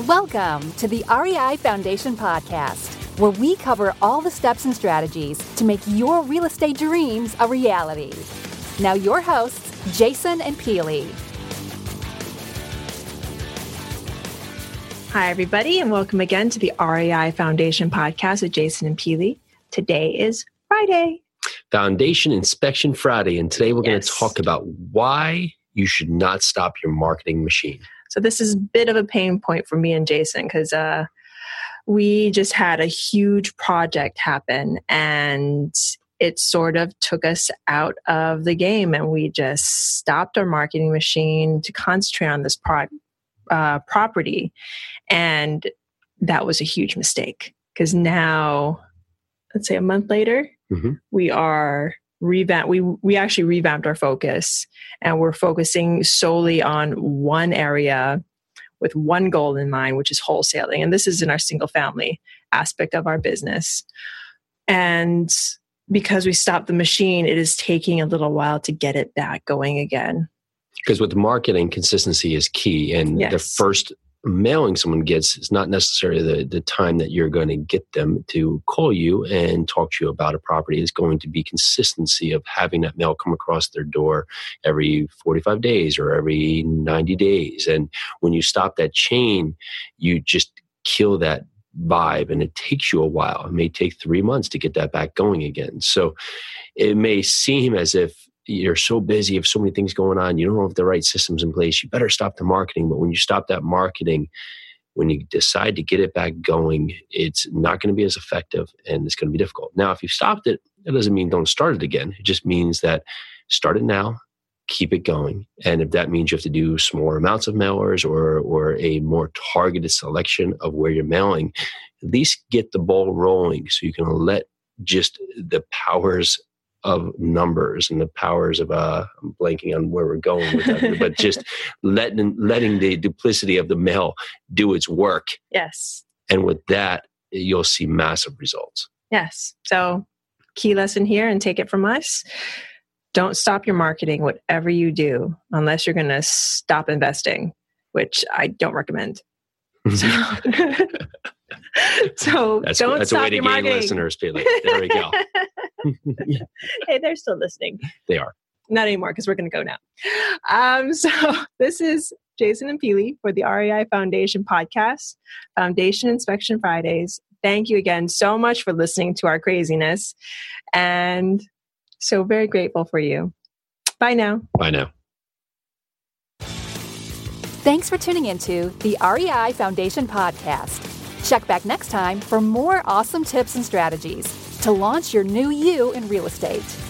Welcome to the REI Foundation Podcast, where we cover all the steps and strategies to make your real estate dreams a reality. Now, your hosts, Jason and Peely. Hi, everybody, and welcome again to the REI Foundation Podcast with Jason and Peely. Today is Friday. Foundation Inspection Friday, and today we're going to talk about why you should not stop your marketing machine. So this is a bit of a pain point for me and Jason because uh, we just had a huge project happen and it sort of took us out of the game and we just stopped our marketing machine to concentrate on this pro- uh, property and that was a huge mistake because now let's say a month later Mhm. we are revamp we we actually revamped our focus and we're focusing solely on one area with one goal in mind which is wholesaling. And this is in our single family aspect of our business. And because we stopped the machine it is taking a little while to get it back going again. Because with marketing, consistency is key. And the first mailing someone gets is not necessarily the, the time that you're going to get them to call you and talk to you about a property. It's going to be consistency of having that mail come across their door every 45 days or every 90 days. And when you stop that chain, you just kill that vibe and it takes you a while. It may take three months to get that back going again. So it may seem as if you're so busy, you have so many things going on, you don't have the right systems in place, you better stop the marketing. But when you stop that marketing, when you decide to get it back going, it's not going to be as effective and it's going to be difficult. Now, if you've stopped it, that doesn't mean don't start it again. It just means that start it now, keep it going. And if that means you have to do smaller amounts of mailers or, or a more targeted selection of where you're mailing, at least get the ball rolling so you can let just the powers of numbers and the powers of uh I'm blanking on where we're going with that, but just letting letting the duplicity of the mail do its work. yes And with that, you'll see massive results. yes so key lesson here and take it from us don't stop your marketing whatever you do unless you're going to stop investing which i don't recommend so, so that's don't that's a stop way to your gain marketing listeners. There we go. hey they're still listening they are. not anymore because we're going to go now. Um, so this is Jason and Peely for the REI Foundation podcast, Foundation Inspection Fridays. Thank you again so much for listening to our craziness, and so very grateful for you. Bye now. Bye now. Thanks for tuning into the REI Foundation Podcast. Check back next time for more awesome tips and strategies to launch your new you in real estate.